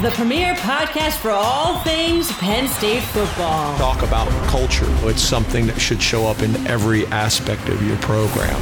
the premier podcast for all things Penn State football. Talk about culture. It's something that should show up in every aspect of your program.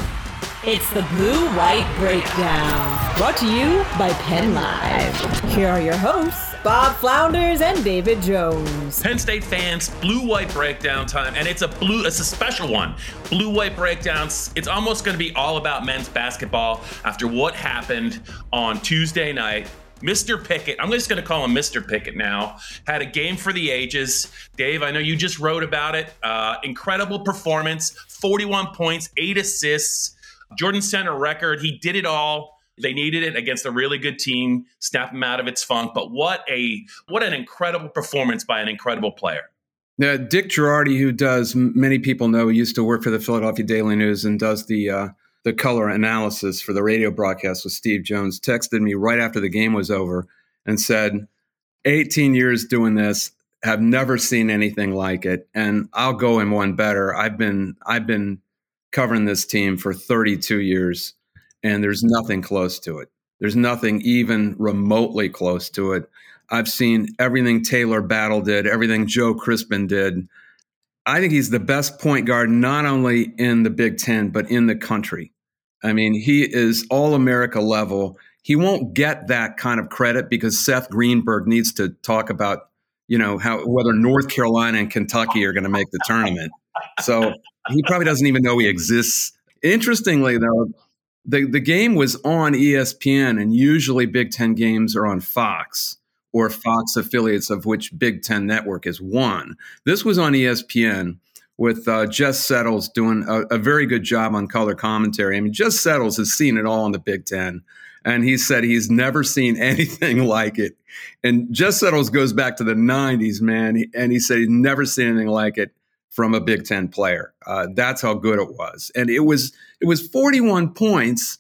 It's the Blue White Breakdown, brought to you by Penn Live. Here are your hosts, Bob Flounders and David Jones. Penn State fans, blue white breakdown time, and it's a blue, it's a special one. Blue white breakdowns. It's almost going to be all about men's basketball after what happened on Tuesday night. Mr. Pickett, I'm just going to call him Mr. Pickett now, had a game for the ages. Dave, I know you just wrote about it. Uh, incredible performance 41 points, eight assists, Jordan Center record. He did it all. They needed it against a really good team, snap them out of its funk. But what a what an incredible performance by an incredible player. Now, Dick Jerardi, who does many people know, used to work for the Philadelphia Daily News and does the uh, the color analysis for the radio broadcast with Steve Jones. Texted me right after the game was over and said, "18 years doing this, have never seen anything like it, and I'll go in one better. I've been I've been covering this team for 32 years." and there's nothing close to it. There's nothing even remotely close to it. I've seen everything Taylor Battle did, everything Joe Crispin did. I think he's the best point guard, not only in the Big Ten, but in the country. I mean, he is all America level. He won't get that kind of credit because Seth Greenberg needs to talk about, you know, how whether North Carolina and Kentucky are going to make the tournament. So he probably doesn't even know he exists. Interestingly, though, the the game was on ESPN, and usually Big Ten games are on Fox or Fox affiliates, of which Big Ten Network is one. This was on ESPN with uh, Jess Settles doing a, a, very good job on color commentary. I mean, Jess Settles has seen it all in the Big Ten, and he said he's never seen anything like it. And Jess Settles goes back to the '90s, man, and he said he's never seen anything like it from a Big Ten player. Uh, that's how good it was, and it was it was 41 points.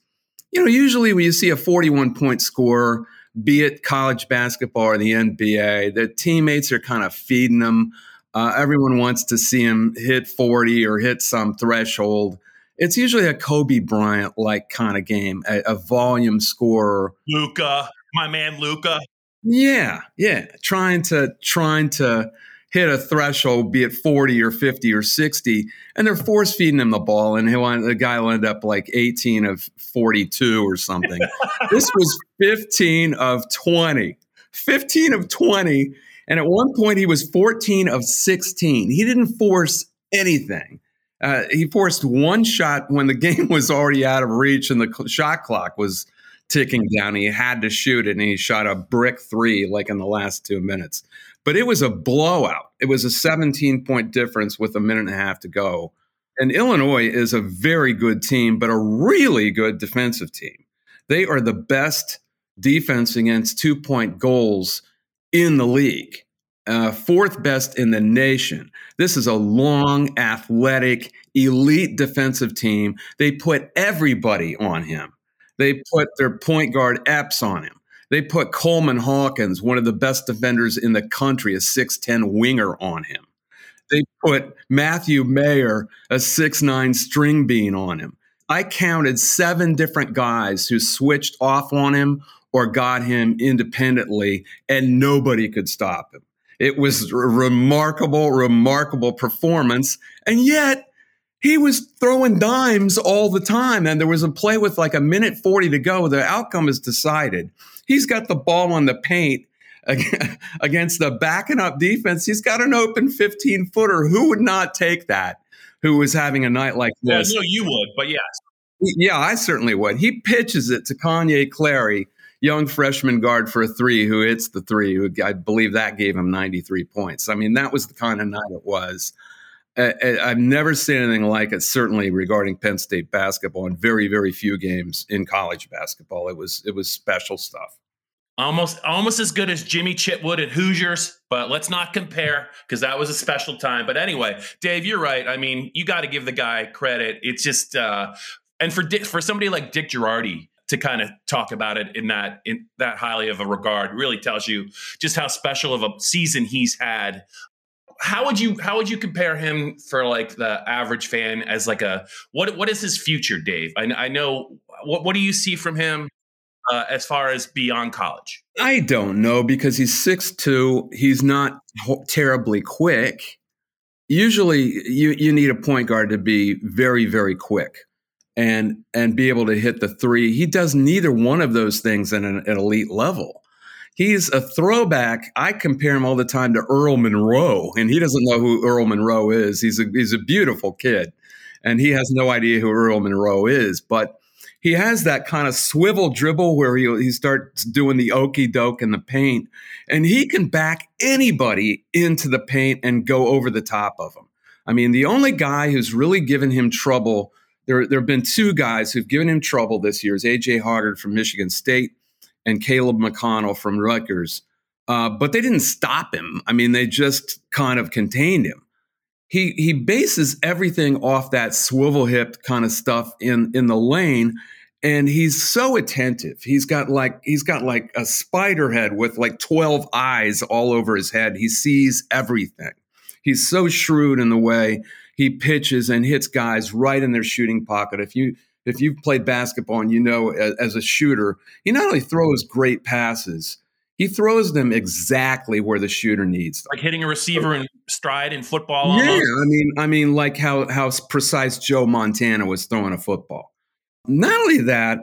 You know, usually when you see a 41 point score, be it college basketball or the NBA, the teammates are kind of feeding them. Uh, everyone wants to see him hit 40 or hit some threshold. It's usually a Kobe Bryant like kind of game, a, a volume scorer. Luka, my man Luka. Yeah, yeah, trying to trying to hit a threshold, be it 40 or 50 or 60, and they're force feeding him the ball, and he'll, the guy will end up like 18 of 42 or something. this was 15 of 20. 15 of 20. And at one point, he was 14 of 16. He didn't force anything. Uh, he forced one shot when the game was already out of reach and the shot clock was ticking down. He had to shoot it, and he shot a brick three like in the last two minutes. But it was a blowout. It was a 17 point difference with a minute and a half to go. And Illinois is a very good team, but a really good defensive team. They are the best defense against two point goals in the league, uh, fourth best in the nation. This is a long, athletic, elite defensive team. They put everybody on him. They put their point guard Epps on him. They put Coleman Hawkins, one of the best defenders in the country, a 6'10 winger on him. They put Matthew Mayer, a 6'9 string bean on him. I counted seven different guys who switched off on him or got him independently, and nobody could stop him. It was a remarkable, remarkable performance. And yet, he was throwing dimes all the time. And there was a play with like a minute 40 to go. The outcome is decided. He's got the ball on the paint against the backing up defense. He's got an open 15 footer. Who would not take that? who was having a night like Well, this. no, you would, but yes. Yeah, I certainly would. He pitches it to Kanye Clary, young freshman guard for a three, who hits the three. Who I believe that gave him 93 points. I mean, that was the kind of night it was. Uh, I've never seen anything like it. Certainly regarding Penn State basketball, and very, very few games in college basketball. It was it was special stuff. Almost almost as good as Jimmy Chitwood and Hoosiers, but let's not compare because that was a special time. But anyway, Dave, you're right. I mean, you got to give the guy credit. It's just uh, and for Dick, for somebody like Dick Jerardi to kind of talk about it in that in that highly of a regard really tells you just how special of a season he's had. How would you how would you compare him for like the average fan as like a what what is his future, Dave? I, I know what what do you see from him uh, as far as beyond college? I don't know because he's six two. He's not ho- terribly quick. Usually, you you need a point guard to be very very quick and and be able to hit the three. He does neither one of those things at an, at elite level. He's a throwback. I compare him all the time to Earl Monroe, and he doesn't know who Earl Monroe is. He's a he's a beautiful kid, and he has no idea who Earl Monroe is, but he has that kind of swivel dribble where he, he starts doing the okey doke in the paint, and he can back anybody into the paint and go over the top of them. I mean, the only guy who's really given him trouble, there, there have been two guys who've given him trouble this year is AJ Hoggard from Michigan State and Caleb McConnell from Rutgers. Uh, but they didn't stop him. I mean, they just kind of contained him he he bases everything off that swivel hip kind of stuff in in the lane. And he's so attentive. He's got like he's got like a spider head with like 12 eyes all over his head. He sees everything. He's so shrewd in the way he pitches and hits guys right in their shooting pocket. If you if you've played basketball and you know as, as a shooter he not only throws great passes he throws them exactly where the shooter needs them Like hitting a receiver in stride in football. yeah, almost? I mean, I mean, like how how precise Joe Montana was throwing a football. Not only that,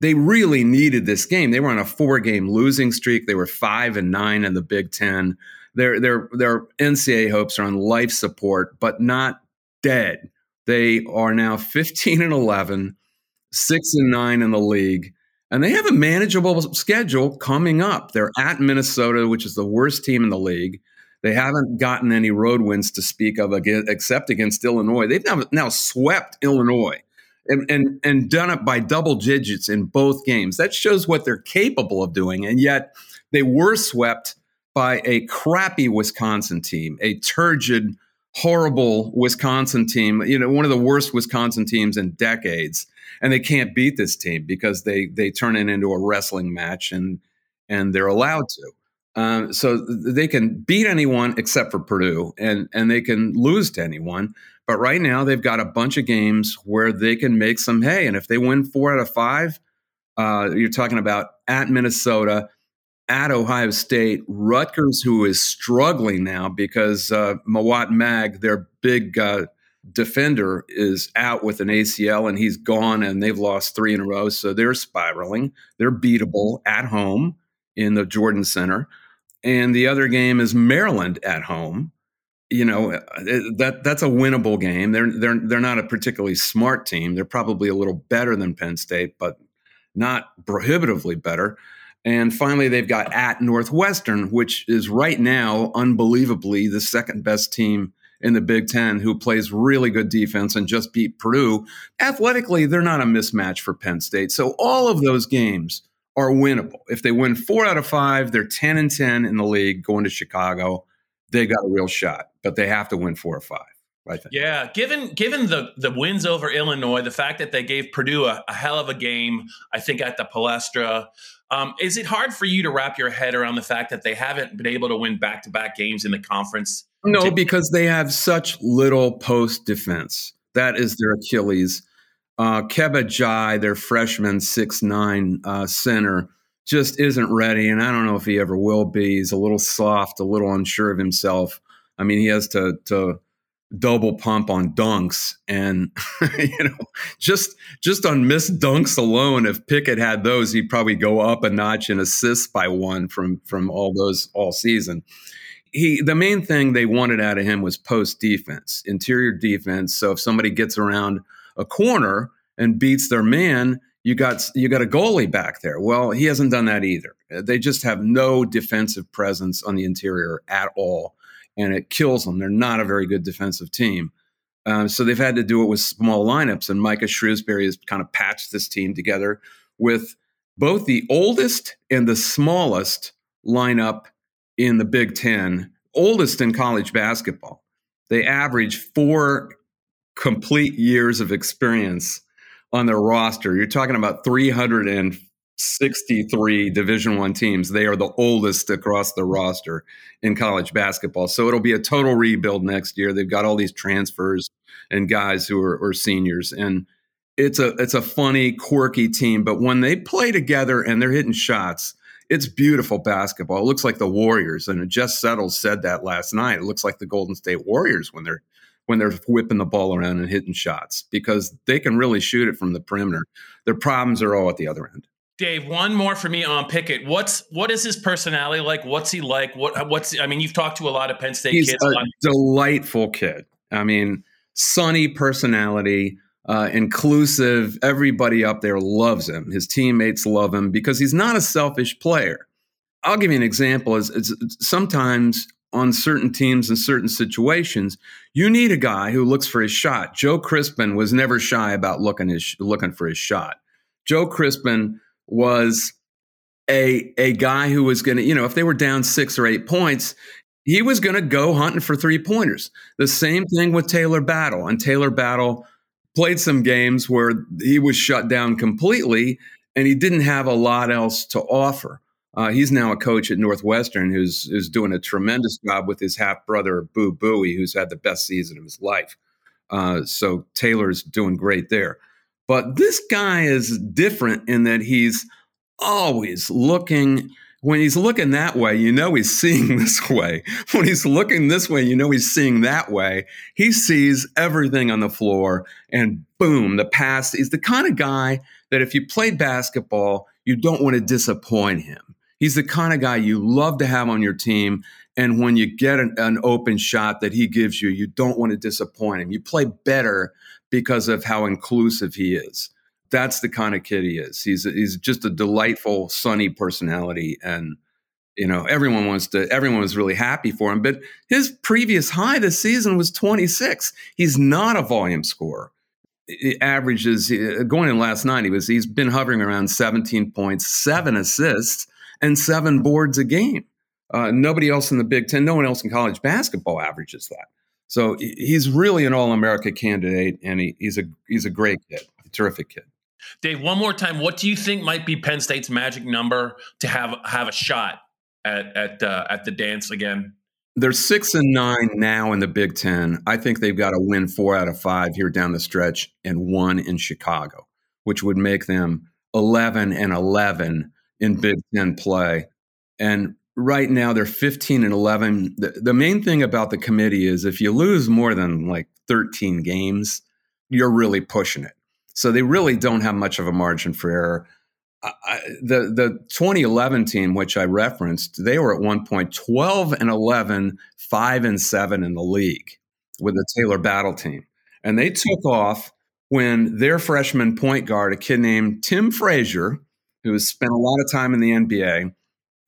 they really needed this game. They were on a four game losing streak. They were five and nine in the Big Ten. Their their their NCAA hopes are on life support, but not dead. They are now 15 and 11, six and nine in the league. And they have a manageable schedule coming up. They're at Minnesota, which is the worst team in the league. They haven't gotten any road wins to speak of except against Illinois. They've now, now swept Illinois and, and, and done it by double digits in both games. That shows what they're capable of doing. And yet they were swept by a crappy Wisconsin team, a turgid, horrible Wisconsin team, you know, one of the worst Wisconsin teams in decades. And they can't beat this team because they they turn it into a wrestling match and and they're allowed to. Um, so they can beat anyone except for Purdue, and and they can lose to anyone. But right now they've got a bunch of games where they can make some hay, and if they win four out of five, uh, you're talking about at Minnesota, at Ohio State, Rutgers, who is struggling now because uh, Mawot Mag, their big uh, defender, is out with an ACL and he's gone, and they've lost three in a row, so they're spiraling. They're beatable at home in the Jordan Center. And the other game is Maryland at home. You know uh, that that's a winnable game. They're they're they're not a particularly smart team. They're probably a little better than Penn State, but not prohibitively better. And finally, they've got at Northwestern, which is right now unbelievably the second best team in the Big Ten, who plays really good defense and just beat Purdue. Athletically, they're not a mismatch for Penn State. So all of those games are winnable. If they win four out of five, they're 10 and 10 in the league going to Chicago. They got a real shot, but they have to win four or five. Think. Yeah, given given the the wins over Illinois, the fact that they gave Purdue a, a hell of a game, I think at the Palestra, um, is it hard for you to wrap your head around the fact that they haven't been able to win back to back games in the conference? No, because they have such little post defense. That is their Achilles. Uh, Kebba Njie, their freshman six nine uh, center, just isn't ready, and I don't know if he ever will be. He's a little soft, a little unsure of himself. I mean, he has to to double pump on dunks, and you know, just just on missed dunks alone, if Pickett had those, he'd probably go up a notch and assist by one from from all those all season. He the main thing they wanted out of him was post defense, interior defense. So if somebody gets around a corner and beats their man, you got you got a goalie back there. Well, he hasn't done that either. They just have no defensive presence on the interior at all, and it kills them. They're not a very good defensive team. Uh, so they've had to do it with small lineups, and Micah Shrewsberry has kind of patched this team together with both the oldest and the smallest lineup in the Big Ten, oldest in college basketball. They average four complete years of experience on their roster. You're talking about 363 Division One teams. They are the oldest across the roster in college basketball. So it'll be a total rebuild next year. They've got all these transfers and guys who are, are seniors and it's a it's a funny, quirky team. But when they play together and they're hitting shots, it's beautiful basketball. It looks like the Warriors, and Jess Settles said that last night. It looks like the Golden State Warriors when they're when they're whipping the ball around and hitting shots because they can really shoot it from the perimeter. Their problems are all at the other end. Dave, one more for me on Pickett. What's what is his personality like? What's he like? What what's I mean, you've talked to a lot of Penn State kids. He's kids. a delightful kid. I mean, sunny personality uh, inclusive. Everybody up there loves him. His teammates love him because he's not a selfish player. I'll give you an example. Is, sometimes on certain teams and certain situations, you need a guy who looks for his shot. Joe Crispin was never shy about looking his looking for his shot. Joe Crispin was a a guy who was going to, you know, if they were down six or eight points, he was going to go hunting for three pointers. The same thing with Taylor Battle, and Taylor Battle played some games where he was shut down completely and he didn't have a lot else to offer. Uh, he's now a coach at Northwestern who's, who's doing a tremendous job with his half brother, Boo Buie, who's had the best season of his life. Uh, so Taylor's doing great there. But this guy is different in that he's always looking when he's looking that way, you know he's seeing this way. When he's looking this way, you know he's seeing that way. He sees everything on the floor and boom, the pass. He's the kind of guy that if you played basketball, you don't want to disappoint him. He's the kind of guy you love to have on your team. And when you get an, an open shot that he gives you, you don't want to disappoint him. You play better because of how inclusive he is that's the kind of kid he is. He's he's just a delightful, sunny personality, and you know everyone wants to. Everyone was really happy for him. But his previous high this season was 26. He's not a volume scorer. It averages going in last night. He was he's been hovering around 17 points, seven assists, and seven boards a game. Uh, nobody else in the Big Ten, no one else in college basketball averages that. So he's really an All America candidate, and he, he's a he's a great kid, a terrific kid. Dave, one more time, what do you think might be Penn State's magic number to have have a shot at at uh, at the dance again? They're six and nine now in the Big Ten. I think they've got to win four out of five here down the stretch, and one in Chicago, which would make them eleven and eleven in Big Ten play. And right now they're 15 and 11 the, the main thing about the committee is if you lose more than like 13 games you're really pushing it so they really don't have much of a margin for error. I, the the 2011 team, which I referenced, they were at one point 12 and 11, 5 and 7 in the league with the Taylor Battle team. And they took off when their freshman point guard, a kid named Tim Frazier, who has spent a lot of time in the NBA,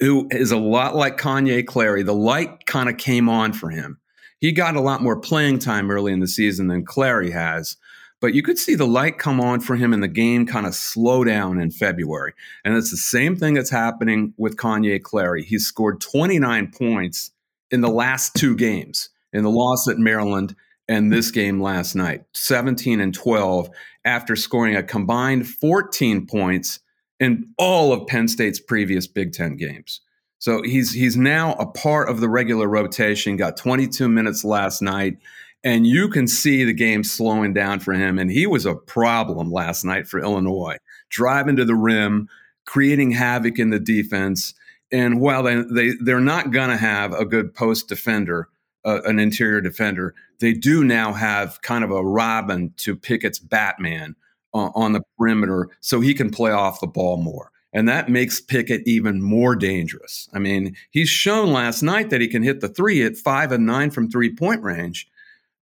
who is a lot like Kanye Clary, the light kind of came on for him. He got a lot more playing time early in the season than Clary has but you could see the light come on for him and the game kind of slow down in February. And it's the same thing that's happening with Kanye Clary. He's scored 29 points in the last two games in the loss at Maryland and this game last night 17 and 12 after scoring a combined 14 points in all of Penn State's previous Big Ten games. So he's he's now a part of the regular rotation. Got 22 minutes last night, and you can see the game slowing down for him. And he was a problem last night for Illinois, driving to the rim, creating havoc in the defense. And while they, they, they're not going to have a good post defender, uh, an interior defender, they do now have kind of a Robin to Pickett's Batman uh, on the perimeter so he can play off the ball more. And that makes Pickett even more dangerous. I mean, he's shown last night that he can hit the three at five and nine from three point range.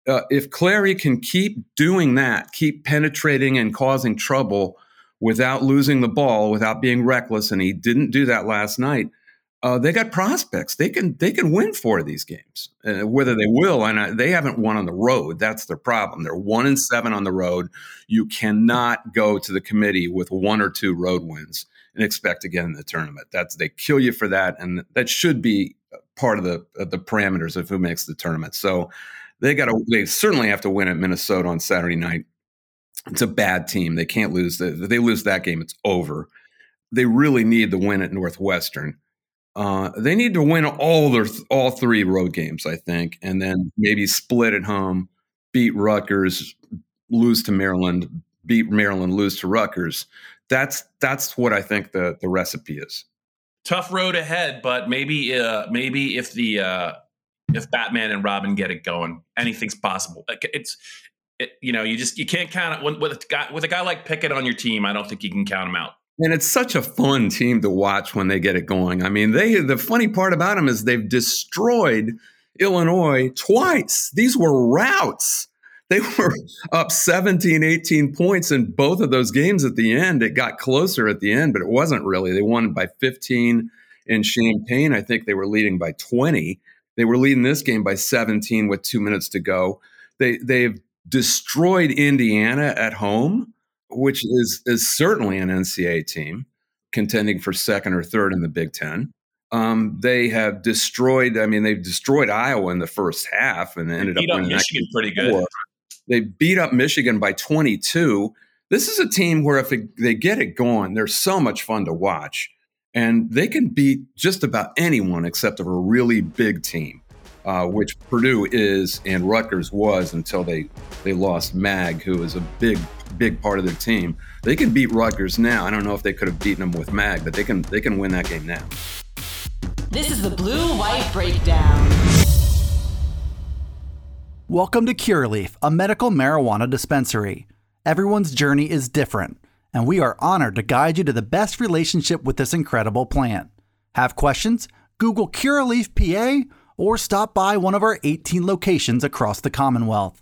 Uh, if Clary can keep doing that, keep penetrating and causing trouble without losing the ball, without being reckless, and he didn't do that last night, uh, they got prospects. They can they can win four of these games. Uh, whether they will, and they haven't won on the road. That's their problem. They're one and seven on the road. You cannot go to the committee with one or two road wins and expect to get in the tournament. That's they kill you for that, and that should be part of the the parameters of who makes the tournament. So they got to they certainly have to win at Minnesota on Saturday night. It's a bad team. They can't lose. If they lose that game, it's over. They really need the win at Northwestern. Uh, they need to win all their all three road games, I think, and then maybe split at home, beat Rutgers, lose to Maryland, beat Maryland, lose to Rutgers that's that's what I think the the recipe is. Tough road ahead, but maybe uh, maybe if the uh, if Batman and Robin get it going, anything's possible. It's it, you know you just you can't count it with a guy with a guy like Pickett on your team. I don't think you can count him out. And it's such a fun team to watch when they get it going. I mean, they the funny part about them is they've destroyed Illinois twice. These were routes they were up 17, 18 points in both of those games at the end. It got closer at the end, but it wasn't really. They won by 15 in Champaign. I think they were leading by 20. They were leading this game by 17 with two minutes to go. They they've destroyed Indiana at home, which is is certainly an NCAA team contending for second or third in the Big Ten. Um, they have destroyed. I mean, they've destroyed Iowa in the first half and they ended up winning Michigan pretty good. They beat up Michigan by 22. This is a team where if it, they get it going, they're so much fun to watch. And they can beat just about anyone except of a really big team, uh, which Purdue is and Rutgers was until they, they lost Mag, who is a big, big part of their team. They can beat Rutgers now. I don't know if they could have beaten them with Mag, but they can they can win that game now. This is the Blue White Breakdown. Welcome to Curaleaf, a medical marijuana dispensary. Everyone's journey is different, and we are honored to guide you to the best relationship with this incredible plant. Have questions? Google Curaleaf PA or stop by one of our 18 locations across the Commonwealth.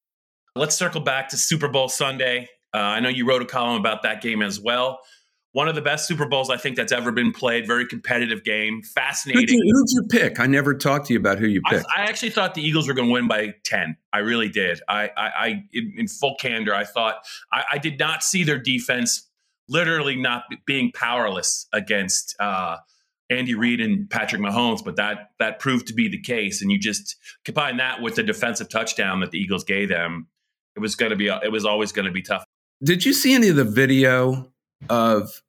Let's circle back to Super Bowl Sunday. Uh, I know you wrote a column about that game as well. One of the best Super Bowls I think that's ever been played. Very competitive game. Fascinating. Who'd you, you pick? I never talked to you about who you picked. I, I actually thought the Eagles were going to win by ten. I really did. I, I, I in, in, full candor, I thought I, I, did not see their defense literally not being powerless against uh, Andy Reid and Patrick Mahomes, but that that proved to be the case. And you just combine that with the defensive touchdown that the Eagles gave them it was going to be it was always going to be tough. Did you see any of the video of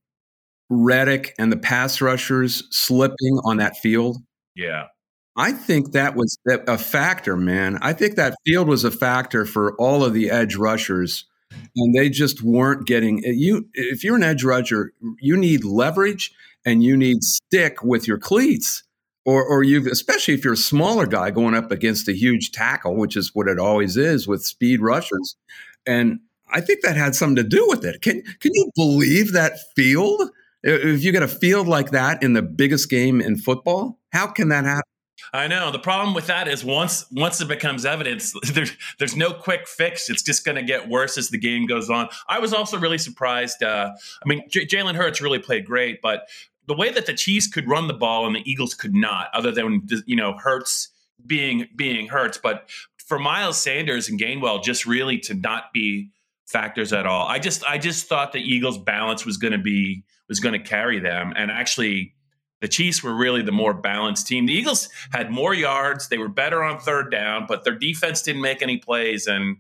Reddick and the pass rushers slipping on that field? Yeah. I think that was a factor, man. I think that field was a factor for all of the edge rushers, and they just weren't getting eh, you. If you're an edge rusher, you need leverage and you need stick with your cleats or or you've especially if you're a smaller guy going up against a huge tackle, which is what it always is with speed rushers, and I think that had something to do with it. Can can you believe that field? If you get a field like that in the biggest game in football, how can that happen? I know. The problem with that is once once it becomes evidence, there's there's no quick fix. It's just going to get worse as the game goes on. I was also really surprised. Uh, I mean, J- Jalen Hurts really played great, but the way that the Chiefs could run the ball and the Eagles could not, other than you know Hurts being being Hurts, but for Miles Sanders and Gainwell just really to not be factors at all. I just I just thought the Eagles' balance was going to be was going to carry them, and actually the Chiefs were really the more balanced team. The Eagles had more yards, they were better on third down, but their defense didn't make any plays, and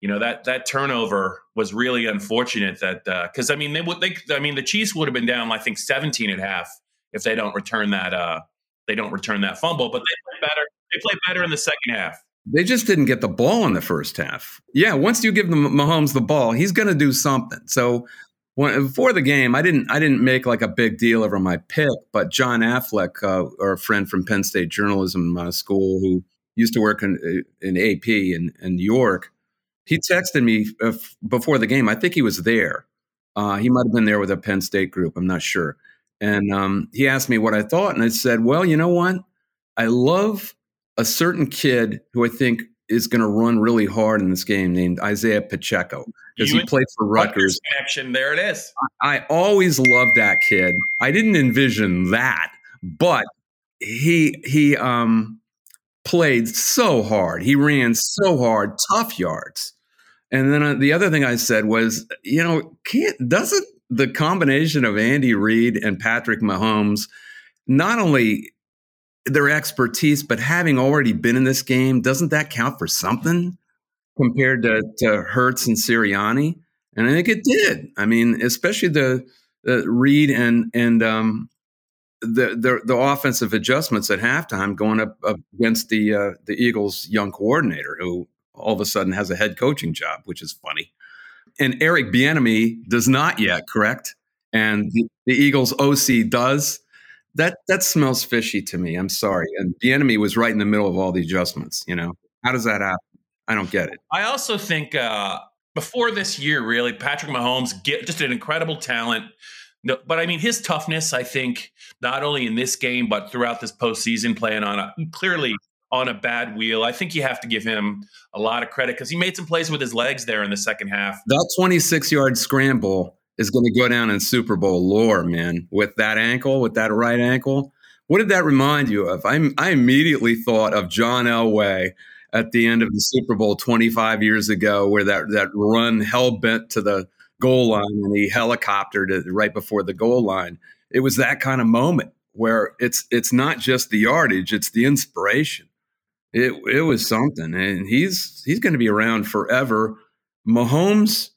you know that that turnover was really unfortunate. That because uh, I mean they would they I mean the Chiefs would have been down I think 17 at half if they don't return that uh they don't return that fumble, but they play better. They play better in the second half. They just didn't get the ball in the first half. Yeah, once you give Mahomes the ball, he's going to do something. So when, before the game, I didn't I didn't make like a big deal over my pick, but John Affleck, uh, our friend from Penn State journalism uh, school, who used to work in, in AP in, in New York, he texted me uh, before the game. I think he was there. Uh, he might have been there with a Penn State group. I'm not sure. And um, he asked me what I thought, and I said, "Well, you know what? I love a certain kid who I think is going to run really hard in this game, named Isaiah Pacheco, because he played for Rutgers. Connection, there it is. I always loved that kid. I didn't envision that, but he he um played so hard. He ran so hard, tough yards. And then uh, the other thing I said was, you know, can't doesn't the combination of Andy Reid and Patrick Mahomes not only their expertise, but having already been in this game, doesn't that count for something compared to, to Hurts and Sirianni? And I think it did. I mean, especially the, the Reid and and um, the, the, the offensive adjustments at halftime going up, up against the uh, the Eagles' young coordinator, who all of a sudden has a head coaching job, which is funny. And Eric Bieniemy does not yet, correct? And the, the Eagles' OC does. That that smells fishy to me. I'm sorry. And Bieniemy was right in the middle of all the adjustments. You know, how does that happen? I don't get it. I also think uh, before this year, really, Patrick Mahomes get just an incredible talent. No, but I mean, his toughness, I think, not only in this game, but throughout this postseason, playing on a clearly on a bad wheel. I think you have to give him a lot of credit because he made some plays with his legs there in the second half. That 26 yard scramble is going to go down in Super Bowl lore, man, with that ankle, with that right ankle. What did that remind you of? I, I immediately thought of John Elway at the end of the Super Bowl 25 years ago, where that, that run hell bent to the goal line and he helicoptered it right before the goal line. It was that kind of moment where it's it's not just the yardage, it's the inspiration. It it was something, and he's he's going to be around forever. Mahomes,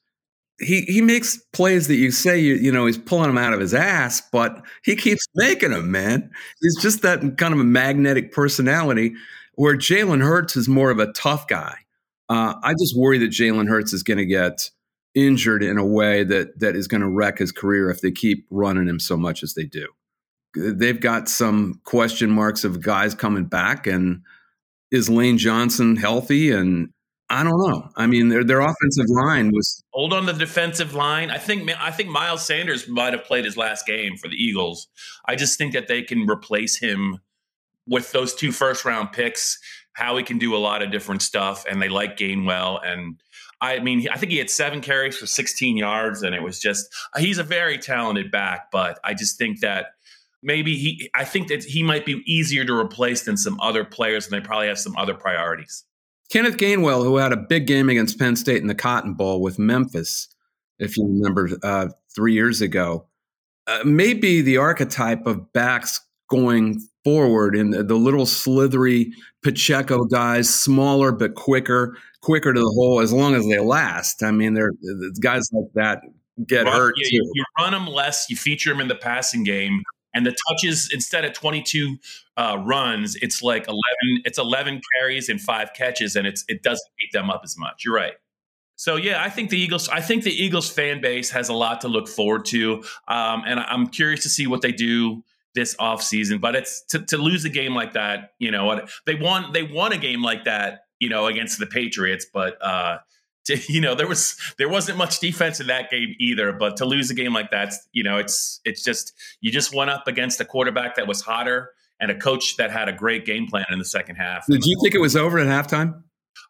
he he makes plays that you say you you know he's pulling them out of his ass, but he keeps making them, man. He's just that kind of a magnetic personality. Where Jalen Hurts is more of a tough guy. Uh, I just worry that Jalen Hurts is going to get injured in a way that that is going to wreck his career if they keep running him so much as they do. They've got some question marks of guys coming back, and is Lane Johnson healthy? And I don't know. I mean, their their offensive line was hold on the defensive line. I think I think Miles Sanders might have played his last game for the Eagles. I just think that they can replace him with those two first round picks. Howie can do a lot of different stuff, and they like Gainwell and I mean, I think he had seven carries for 16 yards, and it was just he's a very talented back, but I just think that maybe he I think that he might be easier to replace than some other players, and they probably have some other priorities. Kenneth Gainwell, who had a big game against Penn State in the Cotton Bowl with Memphis, if you remember uh, three years ago, uh, may be the archetype of backs going forward in the, the, little slithery Pacheco guys, smaller but quicker, quicker to the hole as long as they last. I mean, they're guys like that get run, hurt. You, you, run them less, you feature them in the passing game, and the touches instead of 22 uh, runs, it's like 11. It's 11 carries and five catches, and it's it doesn't beat them up as much. You're right. So yeah, I think the Eagles. I think the Eagles fan base has a lot to look forward to, um, and I'm curious to see what they do this offseason. But it's to, to lose a game like that, you know, they won they won a game like that, you know, against the Patriots, but uh to, you know, there was there wasn't much defense in that game either. But to lose a game like that, you know, it's it's just you just went up against a quarterback that was hotter and a coach that had a great game plan in the second half. Did you think it was over at halftime?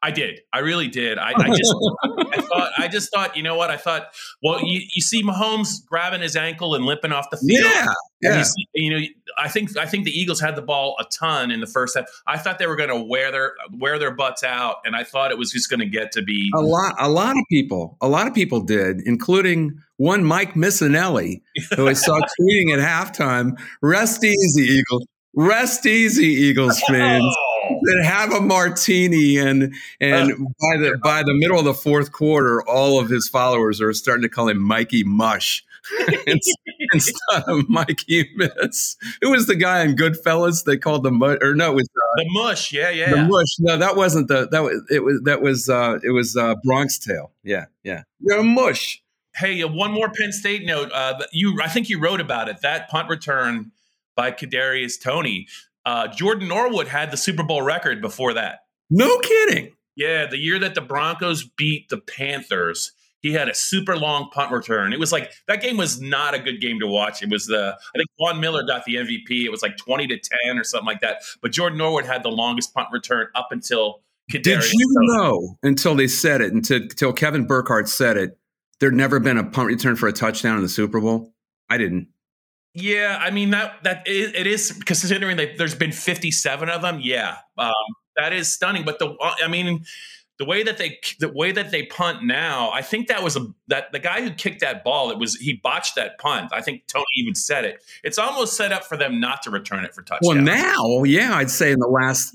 I did. I really did. I, I just, I thought, I just thought, you know what? I thought, well, you, you see Mahomes grabbing his ankle and limping off the field. Yeah, yeah. You, see, you, know, I think, I think the Eagles had the ball a ton in the first half. I thought they were going to wear their wear their butts out, and I thought it was just going to get to be a lot. A lot of people, a lot of people did, including one Mike Missanelli, who I saw tweeting at halftime. Rest easy, Eagles. Rest easy, Eagles oh, fans. Said, "Have a martini," and and by the by the middle of the fourth quarter, all of his followers are starting to call him Mikey Mush instead of Mikey Miss. Who was the guy in Goodfellas? They called the mush, or no, it was uh, the mush. Yeah, yeah. the mush. No, that wasn't the that was it was that was uh it was uh Bronx Tale. Yeah, yeah. You're a mush. Hey, uh, one more Penn State note. Uh, you, I think you wrote about it. That punt return by Kadarius Toney. Uh, Jordan Norwood had the Super Bowl record before that. No kidding. Yeah, the year that the Broncos beat the Panthers, he had a super long punt return. It was like that game was not a good game to watch. It was the I think Von Miller got the MVP. It was like twenty to ten or something like that. But Jordan Norwood had the longest punt return up until. Kadarius Did you know until they said it, until, until Kevin Burkhardt said it, there'd never been a punt return for a touchdown in the Super Bowl? I didn't. Yeah, I mean that that it is considering that there's been 57 of them. Yeah, um, that is stunning. But the I mean, the way that they the way that they punt now, I think that was a that the guy who kicked that ball. It was he botched that punt. I think Toney even said it. It's almost set up for them not to return it for touchdown. Well, now, yeah, I'd say in the last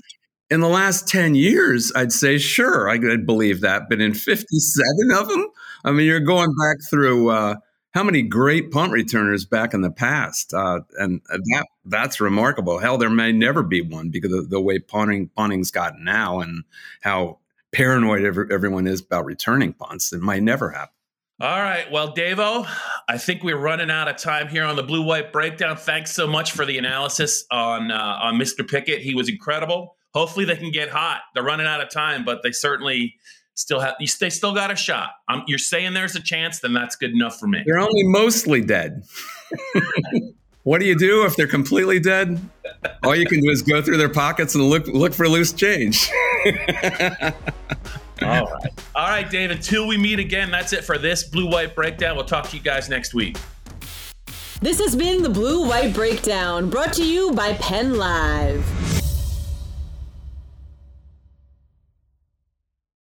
in the last ten years, I'd say sure, I could believe that. But in fifty-seven of them, I mean, you're going back through uh, how many great punt returners back in the past, uh, and that that's remarkable. Hell, there may never be one because of the way punting punting's gotten now, and how paranoid every, everyone is about returning punts. It might never happen. All right. Well, Davo, I think we're running out of time here on the blue white breakdown. Thanks so much for the analysis on uh, on Mr. Pickett. He was incredible. Hopefully, they can get hot. They're running out of time, but they certainly still have. They still got a shot. Um, you're saying there's a chance, then that's good enough for me. They're only mostly dead. what do you do if they're completely dead? All you can do is go through their pockets and look look for loose change. All right. All right, Dave. Until we meet again, that's it for this blue white breakdown. We'll talk to you guys next week. This has been the Blue White Breakdown, brought to you by Penn Live.